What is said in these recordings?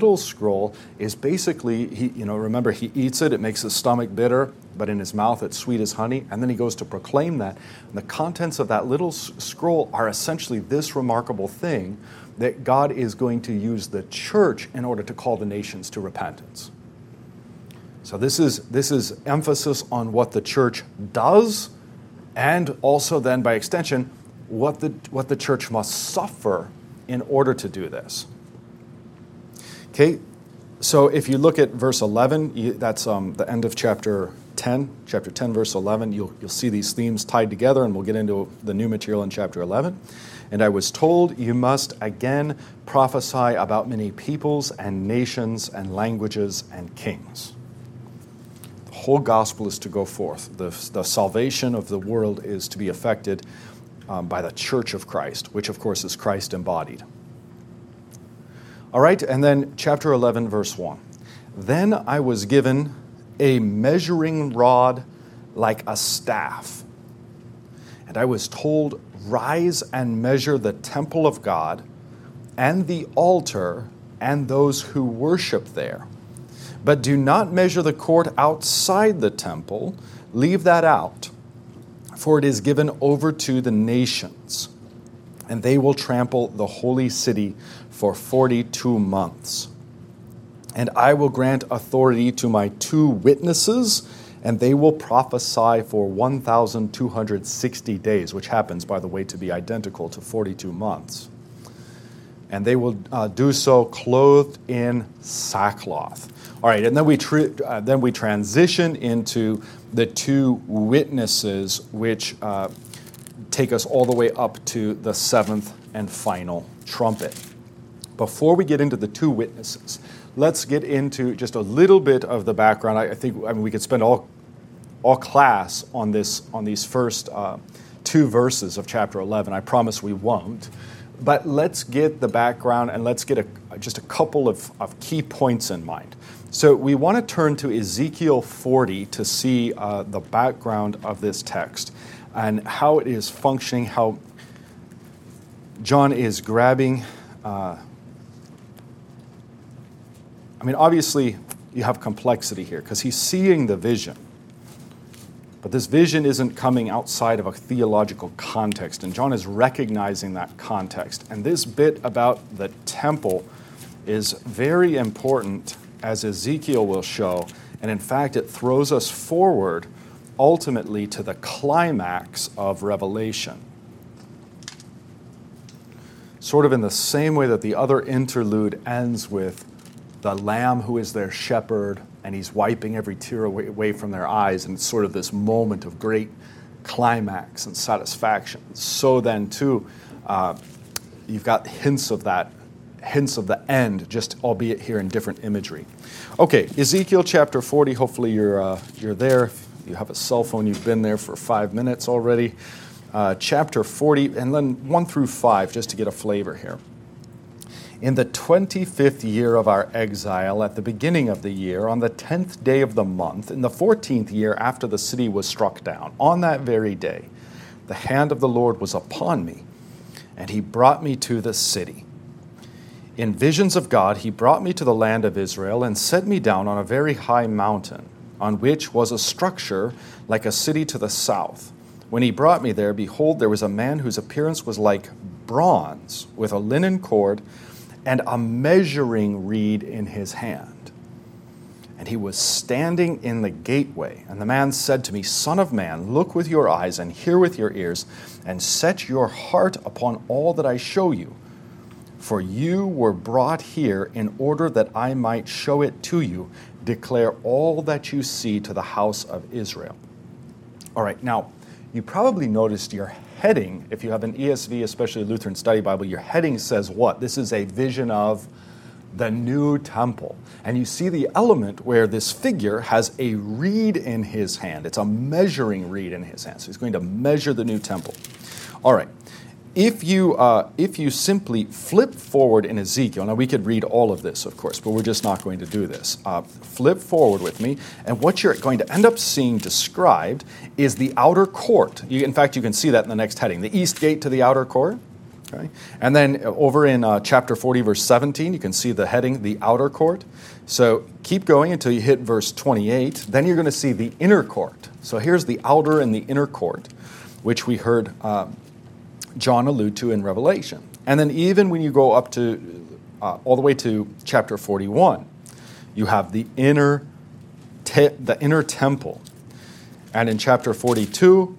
middle scroll is basically, he, you know, remember, he eats it, it makes his stomach bitter, but in his mouth it's sweet as honey, and then he goes to proclaim that. And the contents of that little s- scroll are essentially this remarkable thing that God is going to use the church in order to call the nations to repentance. So this is, this is emphasis on what the church does, and also then by extension, what the, what the church must suffer in order to do this. Okay, so if you look at verse 11, you, that's um, the end of chapter 10, chapter 10, verse 11, you'll, you'll see these themes tied together, and we'll get into the new material in chapter 11. And I was told, You must again prophesy about many peoples and nations and languages and kings. The whole gospel is to go forth. The, the salvation of the world is to be effected um, by the church of Christ, which of course is Christ embodied. All right, and then chapter 11, verse 1. Then I was given a measuring rod like a staff. And I was told, Rise and measure the temple of God and the altar and those who worship there. But do not measure the court outside the temple, leave that out, for it is given over to the nations, and they will trample the holy city for 42 months. And I will grant authority to my two witnesses, and they will prophesy for 1,260 days, which happens, by the way, to be identical to 42 months. And they will uh, do so clothed in sackcloth. All right, and then we, uh, then we transition into the two witnesses, which uh, take us all the way up to the seventh and final trumpet. Before we get into the two witnesses, let's get into just a little bit of the background. I, I think I mean, we could spend all, all class on, this, on these first uh, two verses of chapter 11. I promise we won't. But let's get the background and let's get a, just a couple of, of key points in mind. So we want to turn to Ezekiel 40 to see uh, the background of this text and how it is functioning, how John is grabbing. Uh, I mean, obviously, you have complexity here because he's seeing the vision. But this vision isn't coming outside of a theological context, and John is recognizing that context. And this bit about the temple is very important, as Ezekiel will show. And in fact, it throws us forward ultimately to the climax of Revelation. Sort of in the same way that the other interlude ends with the lamb who is their shepherd, and he's wiping every tear away, from their eyes, and it's sort of this moment of great climax and satisfaction. So then, too, uh, you've got hints of that, hints of the end, just albeit here in different imagery. Okay, Ezekiel chapter 40. Hopefully, you're uh, you're there. You have a cell phone, you've been there for five minutes already. Uh, chapter 40, and then 1 through 5, just to get a flavor here. In the 25th year of our exile, at the beginning of the year, on the 10th day of the month, in the 14th year after the city was struck down, on that very day, the hand of the Lord was upon me, and he brought me to the city. In visions of God, he brought me to the land of Israel and set me down on a very high mountain, on which was a structure like a city to the south. When he brought me there, behold, there was a man whose appearance was like bronze, with a linen cord and a measuring reed in his hand. And he was standing in the gateway. And the man said to me, Son of man, look with your eyes and hear with your ears, and set your heart upon all that I show you. For you were brought here in order that I might show it to you. Declare all that you see to the house of Israel. All right, now, you probably noticed your heading, if you have an ESV, especially Lutheran Study Bible, your heading says what? This is a vision of the new temple. And you see the element where this figure has a reed in his hand. It's a measuring reed in his hand. So he's going to measure the new temple. All right if you, uh, if you simply flip forward in Ezekiel, now we could read all of this, of course, but we're just not going to do this. Uh, flip forward with me, and what you're going to end up seeing described is the outer court. You, in fact, you can see that in the next heading the east gate to the outer court. Okay? And then over in uh, chapter 40, verse 17, you can see the heading, the outer court. So keep going until you hit verse 28. Then you're going to see the inner court. So here's the outer and the inner court, which we heard uh, John allude to in Revelation. And then even when you go up to uh, all the way to chapter 41, you have the inner, te- the inner temple. And in chapter 42,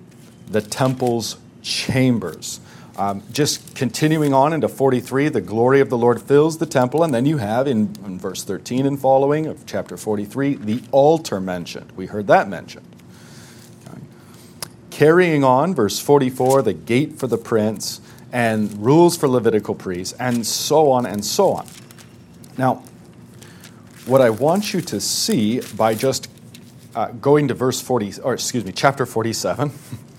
the temple's chambers. Um, just continuing on into 43, the glory of the Lord fills the temple. And then you have in, in verse 13 and following of chapter 43, the altar mentioned. We heard that mentioned. Carrying on, verse 44, the gate for the prince and rules for Levitical priests, and so on and so on. Now, what I want you to see by just uh, going to verse 40, or excuse me, chapter 47,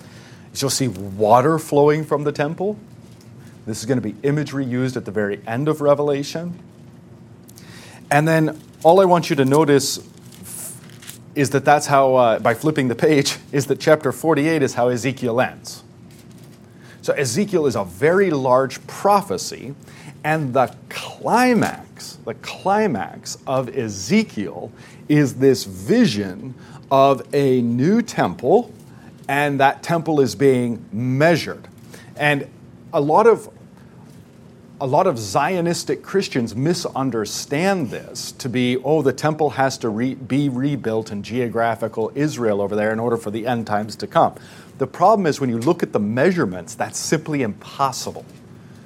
is you'll see water flowing from the temple. This is going to be imagery used at the very end of Revelation. And then all I want you to notice is that that's how, uh, by flipping the page, is that chapter 48 is how Ezekiel ends. So Ezekiel is a very large prophecy, and the climax, the climax of Ezekiel is this vision of a new temple, and that temple is being measured. And a lot of a lot of Zionistic Christians misunderstand this to be, oh, the temple has to re- be rebuilt in geographical Israel over there in order for the end times to come. The problem is when you look at the measurements, that's simply impossible.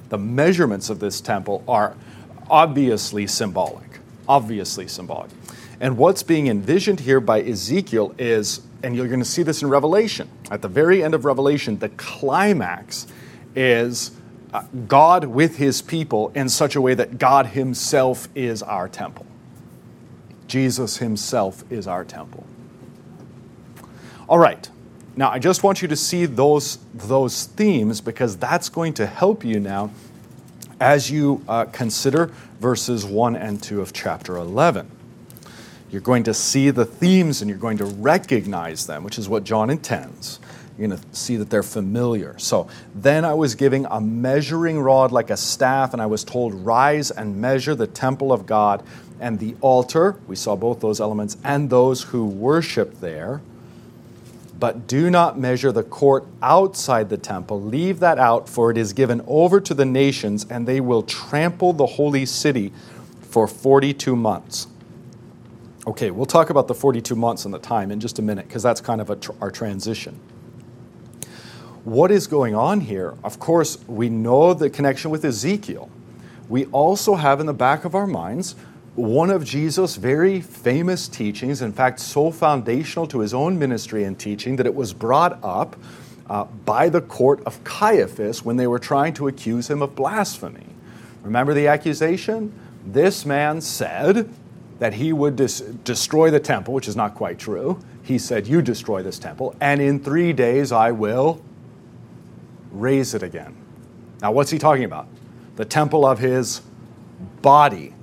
The measurements of this temple are obviously symbolic, obviously symbolic. And what's being envisioned here by Ezekiel is, and you're going to see this in Revelation, at the very end of Revelation, the climax is God with his people in such a way that God himself is our temple. Jesus himself is our temple. All right. Now, I just want you to see those, those themes because that's going to help you now as you uh, consider verses 1 and 2 of chapter 11. You're going to see the themes and you're going to recognize them, which is what John intends. You're going to see that they're familiar. So then I was giving a measuring rod like a staff, and I was told, Rise and measure the temple of God and the altar. We saw both those elements, and those who worship there. But do not measure the court outside the temple. Leave that out, for it is given over to the nations, and they will trample the holy city for 42 months. Okay, we'll talk about the 42 months and the time in just a minute, because that's kind of tr- our transition what is going on here? Of course, we know the connection with Ezekiel. We also have in the back of our minds one of Jesus' very famous teachings, in fact, so foundational to his own ministry and teaching that it was brought up uh, by the court of Caiaphas when they were trying to accuse him of blasphemy. Remember the accusation? This man said that he would dis- destroy the temple, which is not quite true. He said, You destroy this temple, and in three days I will raise it again. Now, what's he talking about? The temple of his body.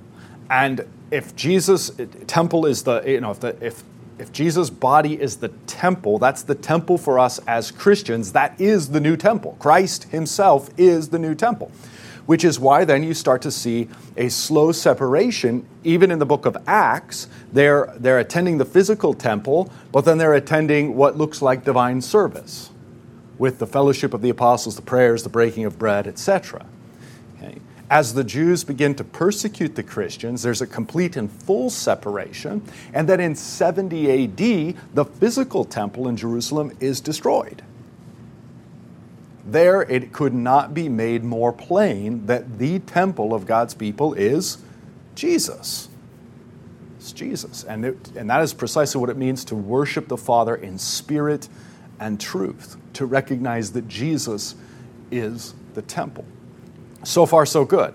And if Jesus temple is the you know if the if if Jesus' body is the temple, that's the temple for us as Christians. That is the new temple. Christ himself is the new temple. Which is why then you start to see a slow separation, even in the book of Acts. They're, they're attending the physical temple, but then they're attending what looks like divine service with the fellowship of the apostles, the prayers, the breaking of bread, etc. Okay. As the Jews begin to persecute the Christians, there's a complete and full separation. And then in 70 AD, the physical temple in Jerusalem is destroyed. There, it could not be made more plain that the temple of God's people is Jesus. It's Jesus. And, it, and that is precisely what it means to worship the Father in spirit and truth, to recognize that Jesus is the temple. So far, so good.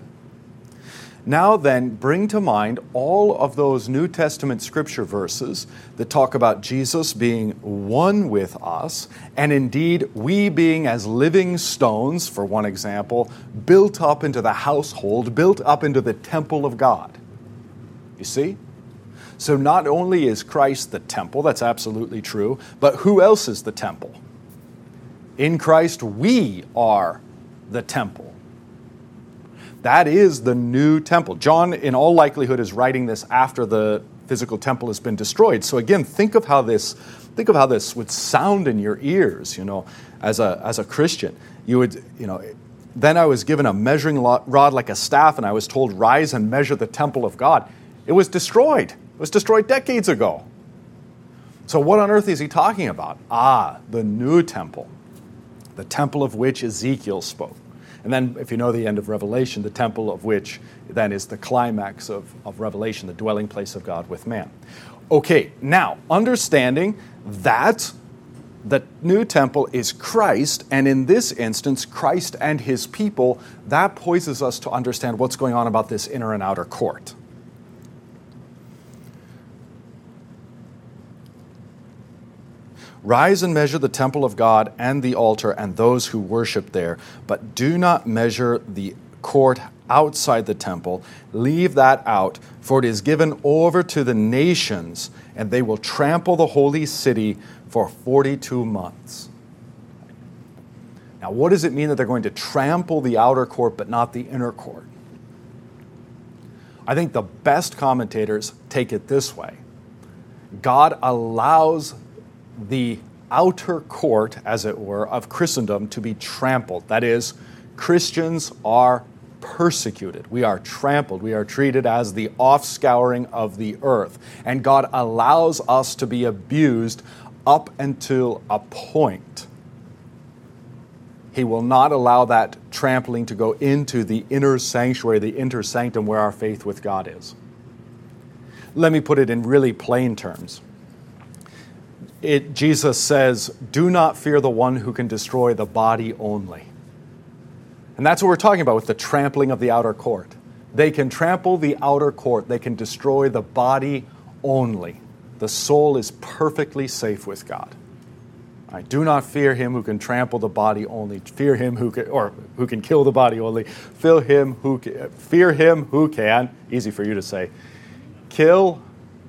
Now, then, bring to mind all of those New Testament scripture verses that talk about Jesus being one with us, and indeed, we being as living stones, for one example, built up into the household, built up into the temple of God. You see? So not only is Christ the temple, that's absolutely true, but who else is the temple? In Christ, we are the temple. That is the new temple. John, in all likelihood, is writing this after the physical temple has been destroyed. So again, think of how this think of how this would sound in your ears, you know, as a as a Christian. You would, you know, then I was given a measuring rod like a staff, and I was told, Rise and measure the temple of God. It was destroyed. It was destroyed decades ago. So, what on earth is he talking about? Ah, the new temple, the temple of which Ezekiel spoke. And then, if you know the end of Revelation, the temple of which then is the climax of, of Revelation, the dwelling place of God with man. Okay, now, understanding that the new temple is Christ, and in this instance, Christ and his people, that poises us to understand what's going on about this inner and outer court. Rise and measure the temple of God and the altar and those who worship there, but do not measure the court outside the temple. Leave that out, for it is given over to the nations, and they will trample the holy city for 42 months. Now, what does it mean that they're going to trample the outer court but not the inner court? I think the best commentators take it this way God allows the outer court, as it were, of Christendom to be trampled. That is, Christians are persecuted. We are trampled. We are treated as the offscouring of the earth. And God allows us to be abused up until a point. He will not allow that trampling to go into the inner sanctuary, the inner sanctum where our faith with God is. Let me put it in really plain terms. It, Jesus says, Do not fear the one who can destroy the body only. And that's what we're talking about with the trampling of the outer court. They can trample the outer court, they can destroy the body only the soul is perfectly safe with God. I do not fear him who can trample the body only. Fear him who can, or who can kill the body only. Fear him who can, fear him who can. Easy for you to say. Kill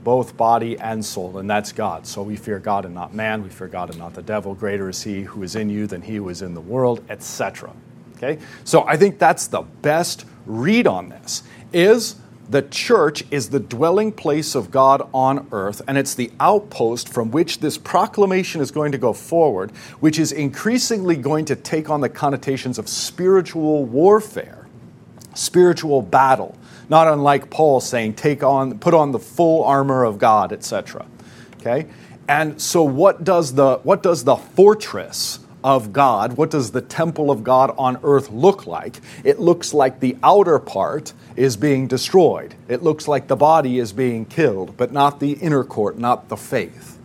both body and soul, and that's God. So we fear God and not man. We fear God and not the devil. Greater is He who is in you than He who is in the world, etc. Okay. So I think that's the best read on this. Is the church is the dwelling place of God on earth, and it's the outpost from which this proclamation is going to go forward, which is increasingly going to take on the connotations of spiritual warfare, spiritual battle, not unlike Paul saying, take on, put on the full armor of God, etc. Okay? And so what does the what does the fortress of God, what does the temple of God on earth look like? It looks like the outer part is being destroyed. It looks like the body is being killed, but not the inner court, not the faith.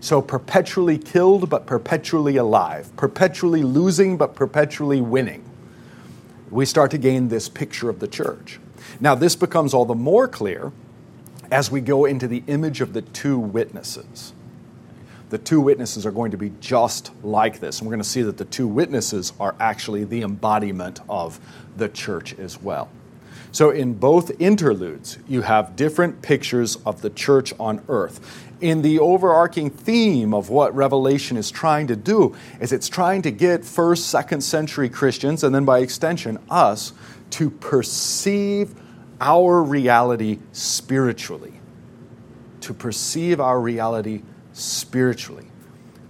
So perpetually killed, but perpetually alive, perpetually losing, but perpetually winning. We start to gain this picture of the church. Now, this becomes all the more clear as we go into the image of the two witnesses the two witnesses are going to be just like this. And we're going to see that the two witnesses are actually the embodiment of the church as well. So, in both interludes, you have different pictures of the church on earth. In the overarching theme of what Revelation is trying to do, is it's trying to get first, second century Christians, and then by extension, us, to perceive our reality spiritually. To perceive our reality spiritually,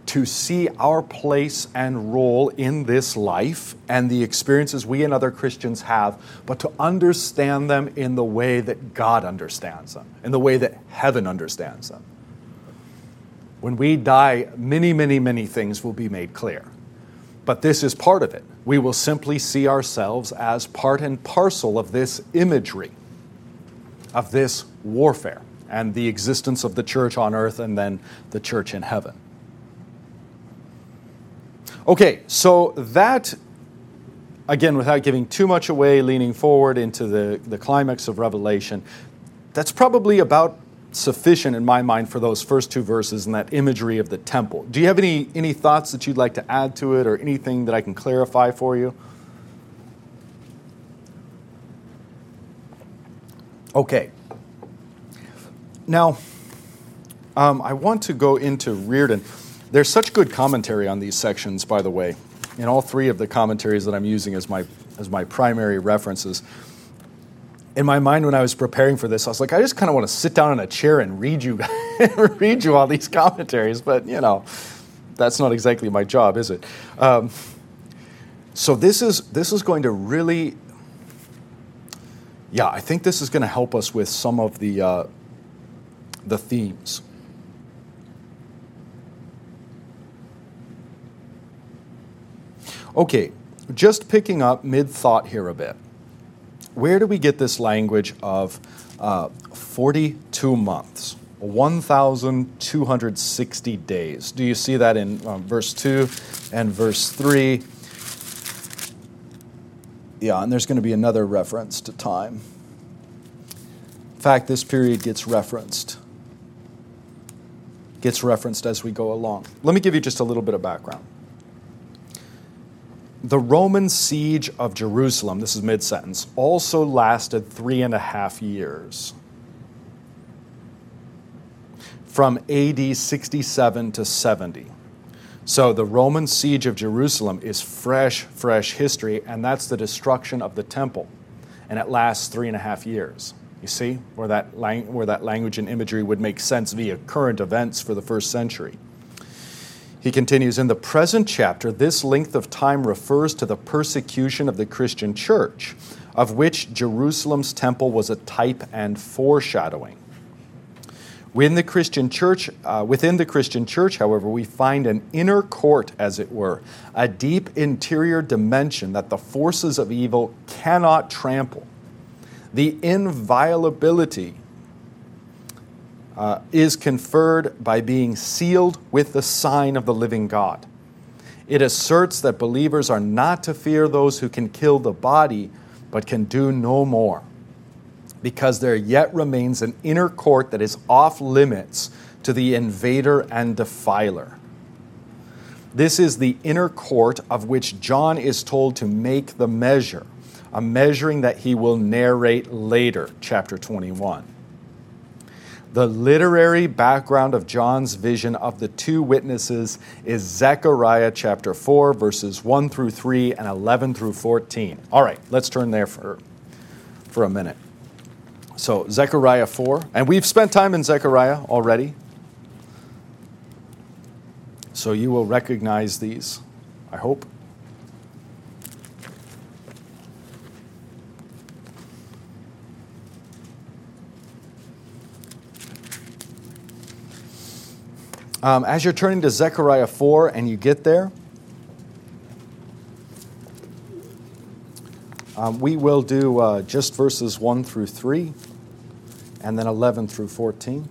to see our place and role in this life and the experiences we and other Christians have, but to understand them in the way that God understands them, in the way that heaven understands them. When we die, many, many, many things will be made clear. But this is part of it. We will simply see ourselves as part and parcel of this imagery, of this warfare and the existence of the church on earth and then the church in heaven. Okay, so that, again, without giving too much away, leaning forward into the, the climax of Revelation, that's probably about sufficient in my mind for those first two verses and that imagery of the temple. Do you have any, any thoughts that you'd like to add to it or anything that I can clarify for you? Okay, now, um, I want to go into Reardon. There's such good commentary on these sections, by the way, in all three of the commentaries that I'm using as my as my primary references. In my mind, when I was preparing for this, I was like, I just kind of want to sit down in a chair and read you, read you all these commentaries. But you know, that's not exactly my job, is it? Um, so this is this is going to really, yeah, I think this is going to help us with some of the uh, the themes. Okay, just picking up mid thought here a bit. Where do we get this language of uh, 42 months? 1,260 days. Do you see that in um, verse 2 and verse 3? Yeah, and there's going to be another reference to time. In fact, this period gets referenced. Gets referenced as we go along. Let me give you just a little bit of background. The Roman siege of Jerusalem, this is mid sentence, also lasted three and a half years from AD 67 to 70. So the Roman siege of Jerusalem is fresh, fresh history, and that's the destruction of the temple. And it lasts three and a half years. You see where that, lang- where that language and imagery would make sense via current events for the first century. He continues In the present chapter, this length of time refers to the persecution of the Christian church, of which Jerusalem's temple was a type and foreshadowing. Within the Christian church, uh, within the Christian church, however, we find an inner court, as it were, a deep interior dimension that the forces of evil cannot trample. The inviolability uh, is conferred by being sealed with the sign of the living God. It asserts that believers are not to fear those who can kill the body, but can do no more because there yet remains an inner court that is off limits to the invader and defiler. This is the inner court of which John is told to make the measure, a measuring that he will narrate later, chapter 21. The literary background of John's vision of the two witnesses is Zechariah chapter 4, verses 1 through 3 and 11 through 14. All right, let's turn there for, for a minute. So, Zechariah 4. And we've spent time in Zechariah already. So, you will recognize these, I hope. Um, as you're turning to Zechariah 4 and you get there, um, we will do uh, just verses 1 through 3 and then 11 through 14.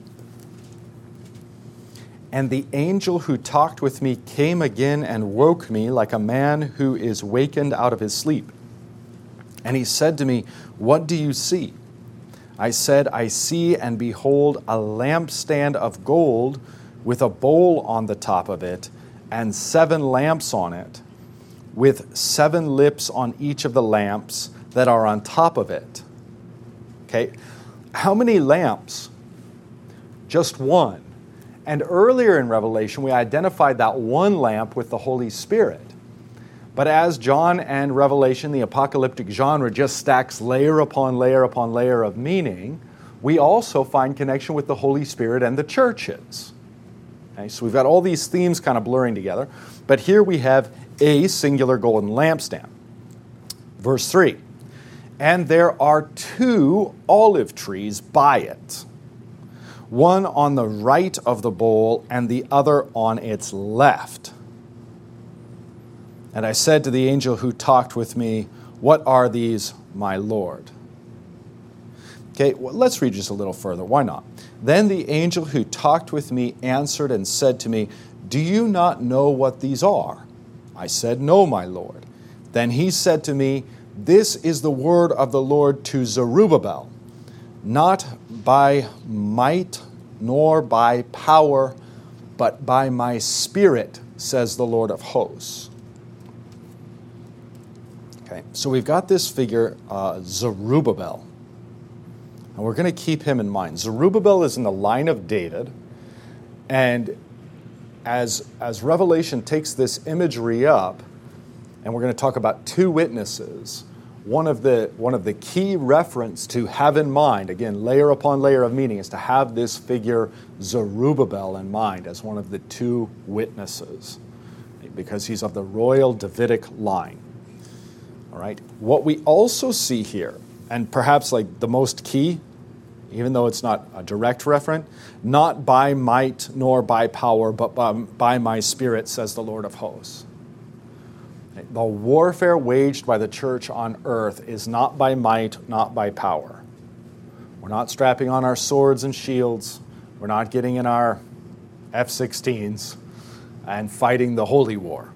And the angel who talked with me came again and woke me like a man who is wakened out of his sleep. And he said to me, What do you see? I said, I see and behold a lampstand of gold with a bowl on the top of it and seven lamps on it, with seven lips on each of the lamps that are on top of it. Okay, how many lamps? Just one. And earlier in Revelation, we identified that one lamp with the Holy Spirit. But as John and Revelation, the apocalyptic genre, just stacks layer upon layer upon layer of meaning, we also find connection with the Holy Spirit and the churches. Okay, so we've got all these themes kind of blurring together. But here we have a singular golden lampstand. Verse 3 and there are two olive trees by it, one on the right of the bowl and the other on its left. And I said to the angel who talked with me, What are these, my Lord? Okay, well, let's read just a little further. Why not? Then the angel who talked with me answered and said to me, Do you not know what these are? I said, No, my Lord. Then he said to me, this is the word of the Lord to Zerubbabel, not by might nor by power, but by my spirit, says the Lord of hosts. Okay, so we've got this figure, uh, Zerubbabel. And we're going to keep him in mind. Zerubbabel is in the line of David. And as, as Revelation takes this imagery up, and we're going to talk about two witnesses, one of the one of the key reference to have in mind again layer upon layer of meaning is to have this figure Zerubbabel in mind as one of the two witnesses because he's of the royal Davidic line all right what we also see here and perhaps like the most key even though it's not a direct referent not by might nor by power but by, by my spirit says the Lord of hosts the warfare waged by the church on earth is not by might, not by power. We're not strapping on our swords and shields. We're not getting in our F 16s and fighting the holy war.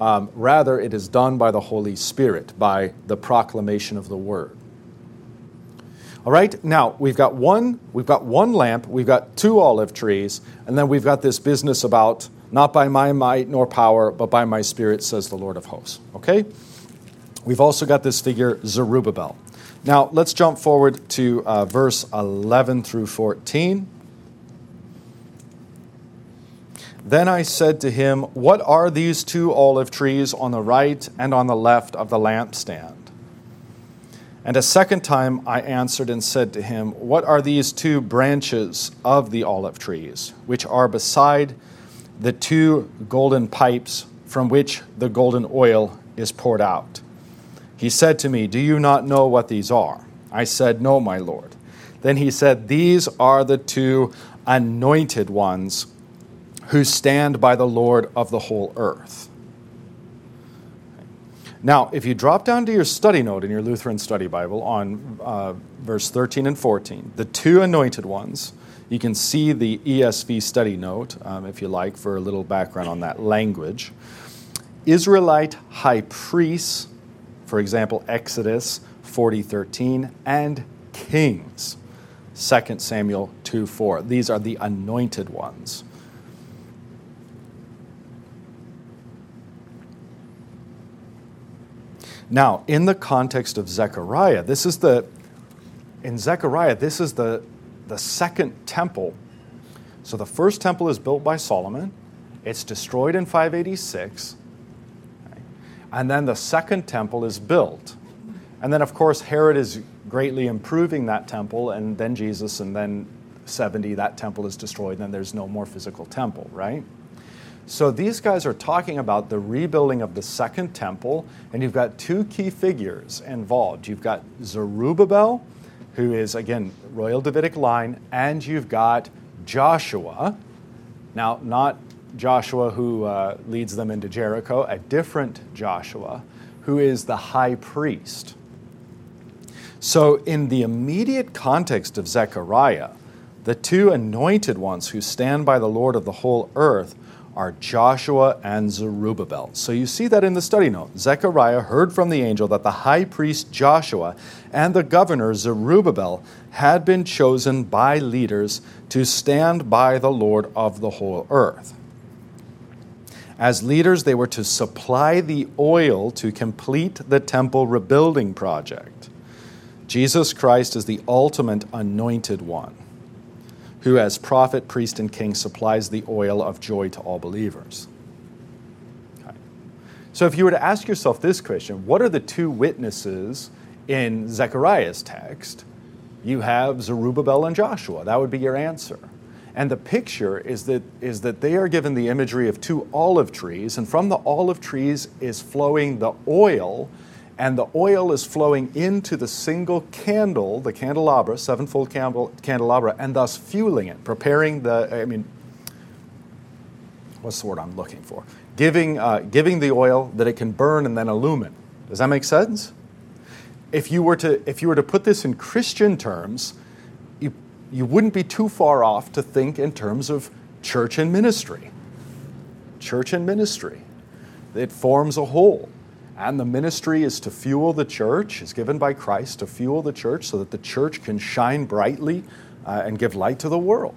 Um, rather, it is done by the Holy Spirit, by the proclamation of the word. All right, now we've got one, we've got one lamp, we've got two olive trees, and then we've got this business about not by my might nor power, but by my spirit, says the Lord of hosts. Okay? We've also got this figure, Zerubbabel. Now, let's jump forward to uh, verse 11 through 14. Then I said to him, What are these two olive trees on the right and on the left of the lampstand? And a second time I answered and said to him, What are these two branches of the olive trees, which are beside the two golden pipes from which the golden oil is poured out. He said to me, Do you not know what these are? I said, No, my Lord. Then he said, These are the two anointed ones who stand by the Lord of the whole earth. Now, if you drop down to your study note in your Lutheran Study Bible on uh, verse 13 and 14, the two anointed ones, you can see the ESV study note, um, if you like, for a little background on that language. Israelite high priests, for example, Exodus 40:13, and kings, 2 Samuel 2:4. These are the anointed ones. Now, in the context of Zechariah, this is the in Zechariah, this is the the second temple. So the first temple is built by Solomon, it's destroyed in 586, and then the second temple is built. And then, of course, Herod is greatly improving that temple, and then Jesus, and then 70, that temple is destroyed, and then there's no more physical temple, right? So these guys are talking about the rebuilding of the second temple, and you've got two key figures involved. You've got Zerubbabel, who is, again, royal Davidic line, and you've got Joshua. Now, not Joshua who uh, leads them into Jericho, a different Joshua who is the high priest. So, in the immediate context of Zechariah, the two anointed ones who stand by the Lord of the whole earth are Joshua and Zerubbabel. So you see that in the study note. Zechariah heard from the angel that the high priest Joshua and the governor Zerubbabel had been chosen by leaders to stand by the Lord of the whole earth. As leaders, they were to supply the oil to complete the temple rebuilding project. Jesus Christ is the ultimate anointed one who, as prophet, priest, and king, supplies the oil of joy to all believers. Okay. So, if you were to ask yourself this question, what are the two witnesses in Zechariah's text? You have Zerubbabel and Joshua. That would be your answer. And the picture is that, is that they are given the imagery of two olive trees, and from the olive trees is flowing the oil and the oil is flowing into the single candle, the candelabra, sevenfold candelabra, and thus fueling it, preparing the, I mean, what's the word I'm looking for? Giving, uh, giving the oil that it can burn and then illumine. Does that make sense? If you were to, if you were to put this in Christian terms, you, you wouldn't be too far off to think in terms of church and ministry. Church and ministry. It forms a whole. And the ministry is to fuel the church, is given by Christ to fuel the church so that the church can shine brightly uh, and give light to the world.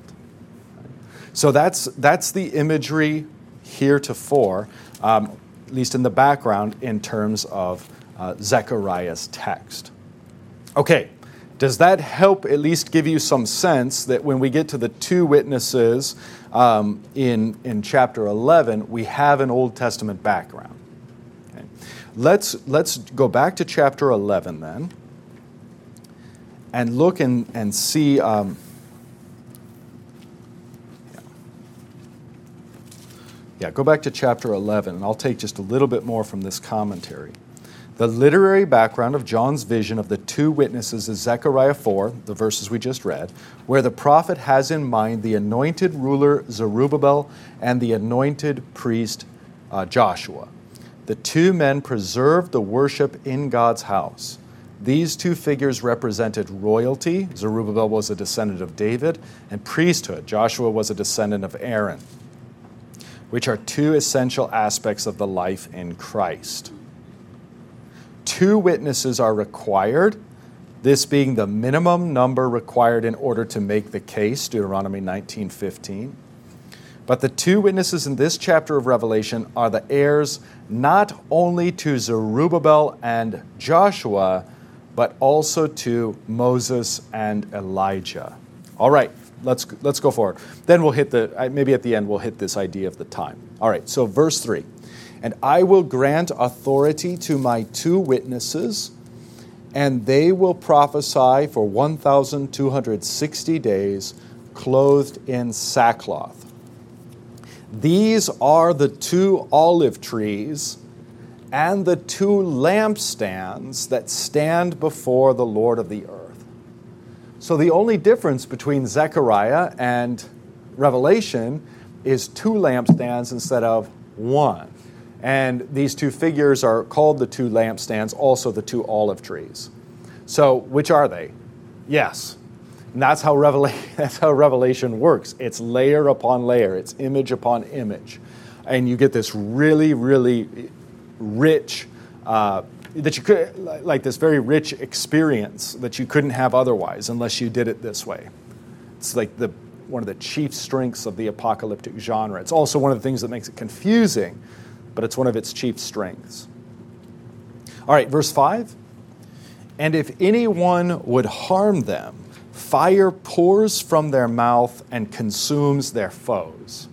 So that's, that's the imagery heretofore, um, at least in the background, in terms of uh, Zechariah's text. Okay, does that help at least give you some sense that when we get to the two witnesses um, in, in chapter 11, we have an Old Testament background? Let's, let's go back to chapter 11 then and look and, and see. Um, yeah, go back to chapter 11, and I'll take just a little bit more from this commentary. The literary background of John's vision of the two witnesses is Zechariah 4, the verses we just read, where the prophet has in mind the anointed ruler Zerubbabel and the anointed priest uh, Joshua. The two men preserved the worship in God's house. These two figures represented royalty. Zerubbabel was a descendant of David, and priesthood. Joshua was a descendant of Aaron, which are two essential aspects of the life in Christ two witnesses are required, this being the minimum number required in order to make the case, Deuteronomy 19:15. But the two witnesses in this chapter of Revelation are the heirs not only to Zerubbabel and Joshua, but also to Moses and Elijah. All right, let's, let's go forward. Then we'll hit the, maybe at the end, we'll hit this idea of the time. All right, so verse 3. And I will grant authority to my two witnesses, and they will prophesy for 1,260 days, clothed in sackcloth. These are the two olive trees and the two lampstands that stand before the Lord of the earth. So, the only difference between Zechariah and Revelation is two lampstands instead of one. And these two figures are called the two lampstands, also the two olive trees. So, which are they? Yes. And that's how, Revela- that's how Revelation works. It's layer upon layer, it's image upon image. And you get this really, really rich, uh, that you could, like this very rich experience that you couldn't have otherwise unless you did it this way. It's like the, one of the chief strengths of the apocalyptic genre. It's also one of the things that makes it confusing but it's one of its chief strengths. All right, verse 5. And if anyone would harm them, fire pours from their mouth and consumes their foes.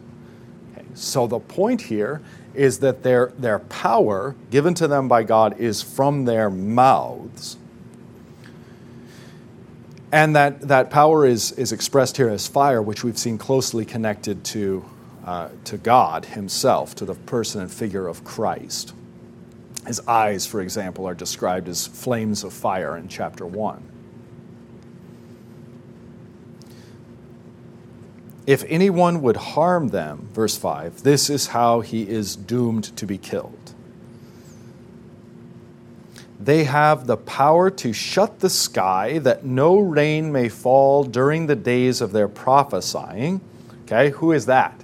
Okay, so the point here is that their, their power given to them by God is from their mouths. And that, that power is, is expressed here as fire, which we've seen closely connected to uh, to God Himself, to the person and figure of Christ. His eyes, for example, are described as flames of fire in chapter 1. If anyone would harm them, verse 5, this is how he is doomed to be killed. They have the power to shut the sky that no rain may fall during the days of their prophesying. Okay, who is that?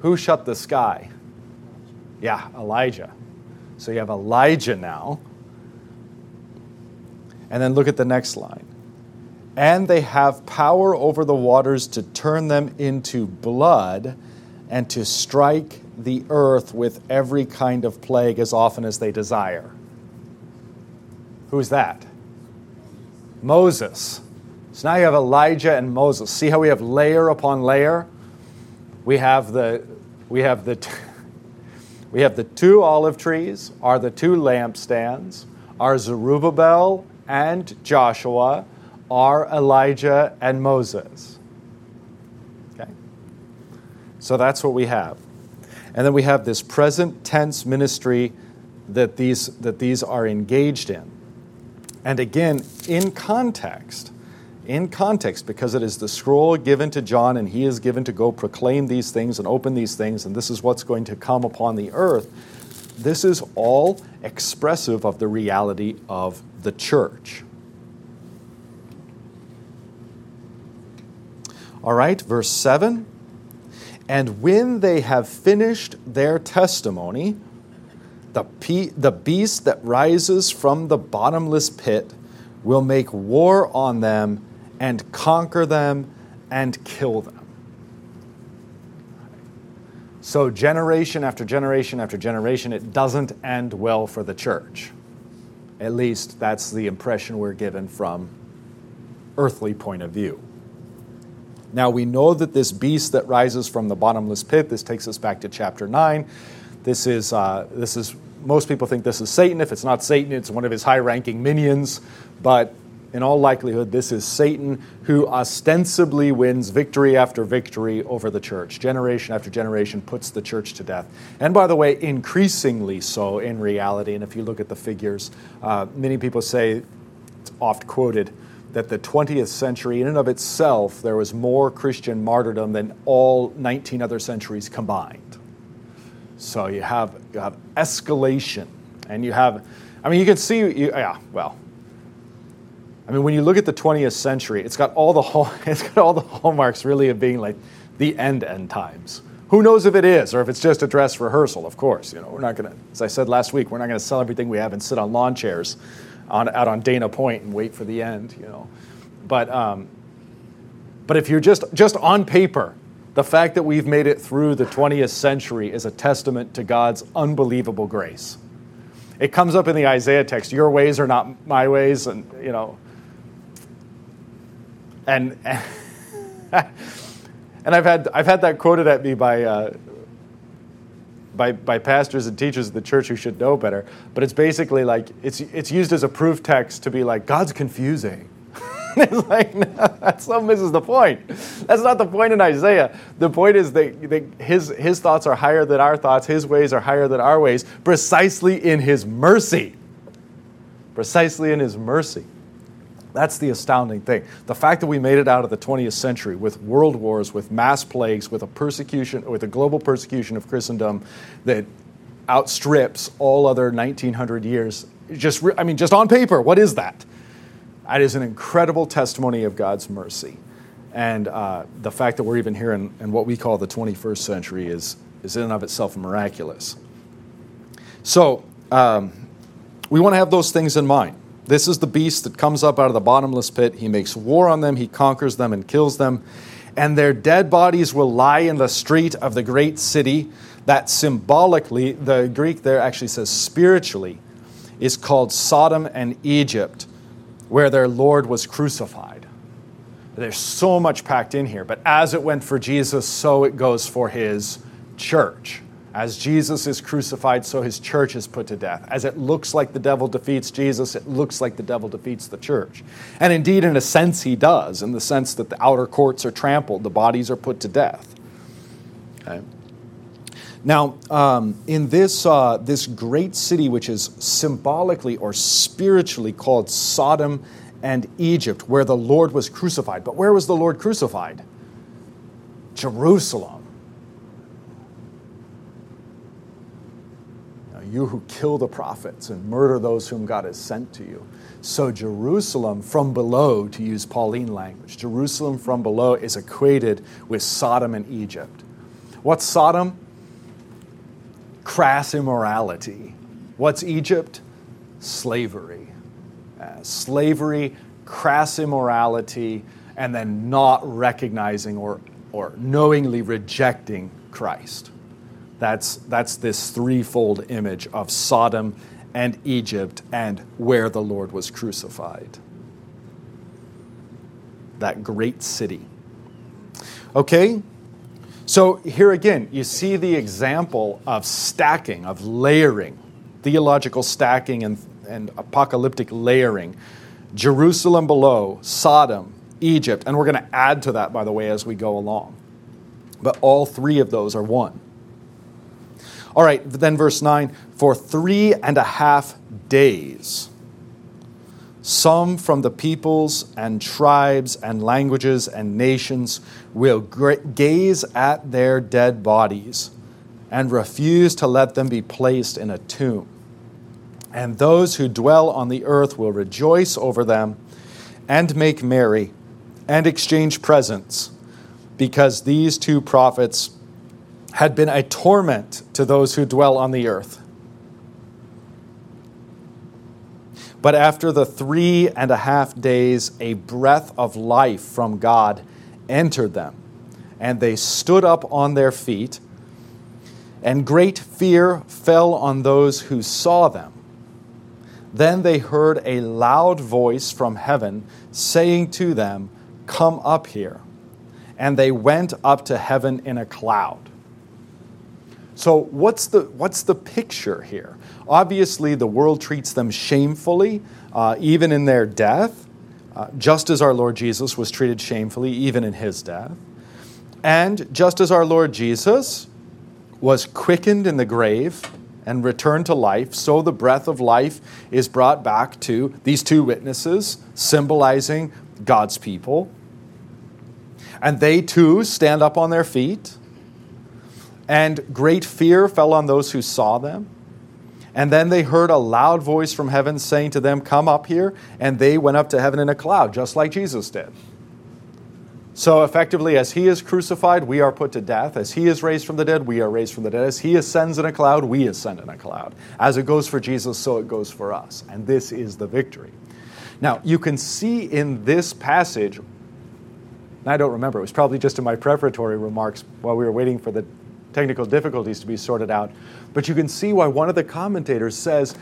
Who shut the sky? Yeah, Elijah. So you have Elijah now. And then look at the next line. And they have power over the waters to turn them into blood and to strike the earth with every kind of plague as often as they desire. Who's that? Moses. So now you have Elijah and Moses. See how we have layer upon layer? We have the we have the, t- we have the two olive trees, are the two lampstands, are Zerubbabel and Joshua, are Elijah and Moses. Okay? So that's what we have. And then we have this present tense ministry that these, that these are engaged in. And again, in context, in context because it is the scroll given to John and he is given to go proclaim these things and open these things, and this is what's going to come upon the earth. This is all expressive of the reality of the church. All right, verse 7. And when they have finished their testimony, the, pe- the beast that rises from the bottomless pit will make war on them and conquer them and kill them. So, generation after generation after generation, it doesn't end well for the church. At least that's the impression we're given from earthly point of view. Now we know that this beast that rises from the bottomless pit, this takes us back to chapter 9, This is, uh, this is, most people think this is Satan. If it's not Satan, it's one of his high ranking minions. But in all likelihood, this is Satan who ostensibly wins victory after victory over the church. Generation after generation puts the church to death. And by the way, increasingly so in reality. And if you look at the figures, uh, many people say, it's oft quoted, that the 20th century, in and of itself, there was more Christian martyrdom than all 19 other centuries combined. So you have, you have escalation, and you have, I mean, you can see, you, yeah, well, I mean, when you look at the 20th century, it's got all the it's got all the hallmarks really of being like the end end times. Who knows if it is or if it's just a dress rehearsal? Of course, you know we're not going to. As I said last week, we're not going to sell everything we have and sit on lawn chairs, on, out on Dana Point and wait for the end. You know, but um, but if you're just just on paper, the fact that we've made it through the 20th century is a testament to God's unbelievable grace. It comes up in the Isaiah text. Your ways are not my ways, and you know and and I've had I've had that quoted at me by. Uh, by, by pastors and teachers of the church who should know better, but it's basically like it's it's used as a proof text to be like God's confusing. it's like no, that so misses the point. That's not the point in Isaiah. The point is that, that his his thoughts are higher than our thoughts. His ways are higher than our ways, precisely in his mercy. Precisely in his mercy. That's the astounding thing. The fact that we made it out of the 20th century with world wars, with mass plagues, with a persecution, with a global persecution of Christendom that outstrips all other 1900 years. Just, I mean, just on paper, what is that? That is an incredible testimony of God's mercy. And uh, the fact that we're even here in, in, what we call the 21st century is, is in and of itself miraculous. So, um, we want to have those things in mind. This is the beast that comes up out of the bottomless pit. He makes war on them, he conquers them, and kills them. And their dead bodies will lie in the street of the great city. That symbolically, the Greek there actually says spiritually, is called Sodom and Egypt, where their Lord was crucified. There's so much packed in here, but as it went for Jesus, so it goes for his church. As Jesus is crucified, so his church is put to death. As it looks like the devil defeats Jesus, it looks like the devil defeats the church. And indeed, in a sense, he does, in the sense that the outer courts are trampled, the bodies are put to death. Okay. Now, um, in this, uh, this great city, which is symbolically or spiritually called Sodom and Egypt, where the Lord was crucified. But where was the Lord crucified? Jerusalem. You who kill the prophets and murder those whom God has sent to you. So, Jerusalem from below, to use Pauline language, Jerusalem from below is equated with Sodom and Egypt. What's Sodom? Crass immorality. What's Egypt? Slavery. Uh, slavery, crass immorality, and then not recognizing or, or knowingly rejecting Christ. That's, that's this threefold image of Sodom and Egypt and where the Lord was crucified. That great city. Okay? So here again, you see the example of stacking, of layering, theological stacking and, and apocalyptic layering. Jerusalem below, Sodom, Egypt, and we're going to add to that, by the way, as we go along. But all three of those are one. All right, then verse 9 for three and a half days, some from the peoples and tribes and languages and nations will gaze at their dead bodies and refuse to let them be placed in a tomb. And those who dwell on the earth will rejoice over them and make merry and exchange presents, because these two prophets had been a torment to those who dwell on the earth. But after the three and a half days, a breath of life from God entered them, and they stood up on their feet, and great fear fell on those who saw them. Then they heard a loud voice from heaven saying to them, Come up here. And they went up to heaven in a cloud. So, what's the, what's the picture here? Obviously, the world treats them shamefully, uh, even in their death, uh, just as our Lord Jesus was treated shamefully, even in his death. And just as our Lord Jesus was quickened in the grave and returned to life, so the breath of life is brought back to these two witnesses, symbolizing God's people. And they too stand up on their feet and great fear fell on those who saw them. And then they heard a loud voice from heaven saying to them, Come up here. And they went up to heaven in a cloud, just like Jesus did. So, effectively, as he is crucified, we are put to death. As he is raised from the dead, we are raised from the dead. As he ascends in a cloud, we ascend in a cloud. As it goes for Jesus, so it goes for us. And this is the victory. Now, you can see in this passage, I don't remember, it was probably just in my preparatory remarks while we were waiting for the technical difficulties to be sorted out. But you can see why one of the commentators says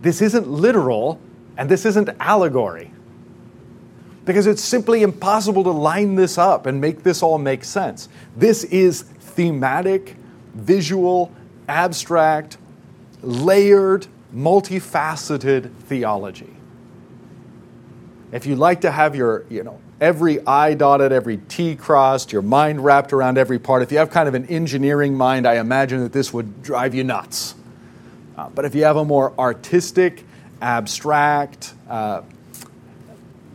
this isn't literal and this isn't allegory. Because it's simply impossible to line this up and make this all make sense. This is thematic, visual, abstract, layered, multifaceted theology. If you like to have your, you know, every I dotted, every T crossed, your mind wrapped around every part. If you have kind of an engineering mind, I imagine that this would drive you nuts. Uh, but if you have a more artistic, abstract, uh,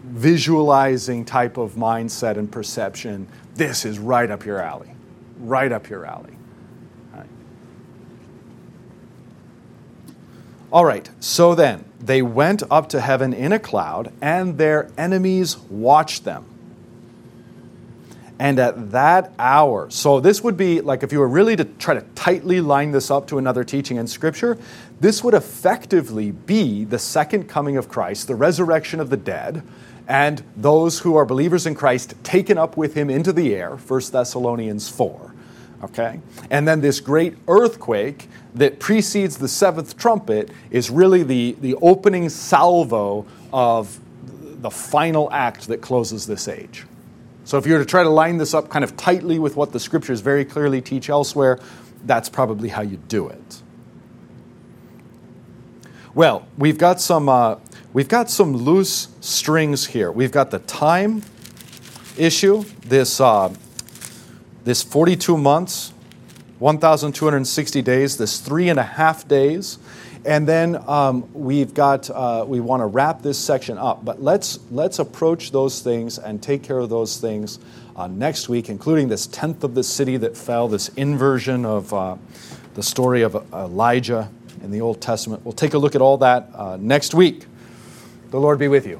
visualizing type of mindset and perception, this is right up your alley. Right up your alley. All right, so then, they went up to heaven in a cloud, and their enemies watched them. And at that hour, so this would be like if you were really to try to tightly line this up to another teaching in Scripture, this would effectively be the second coming of Christ, the resurrection of the dead, and those who are believers in Christ taken up with him into the air, 1 Thessalonians 4. Okay? And then this great earthquake that precedes the seventh trumpet is really the, the opening salvo of the final act that closes this age. So if you were to try to line this up kind of tightly with what the scriptures very clearly teach elsewhere, that's probably how you do it. Well, we've got some uh, we've got some loose strings here. We've got the time issue. This uh, this 42 months 1,260 days, this three and a half days. And then um, we've got, uh, we want to wrap this section up. But let's, let's approach those things and take care of those things uh, next week, including this tenth of the city that fell, this inversion of uh, the story of Elijah in the Old Testament. We'll take a look at all that uh, next week. The Lord be with you.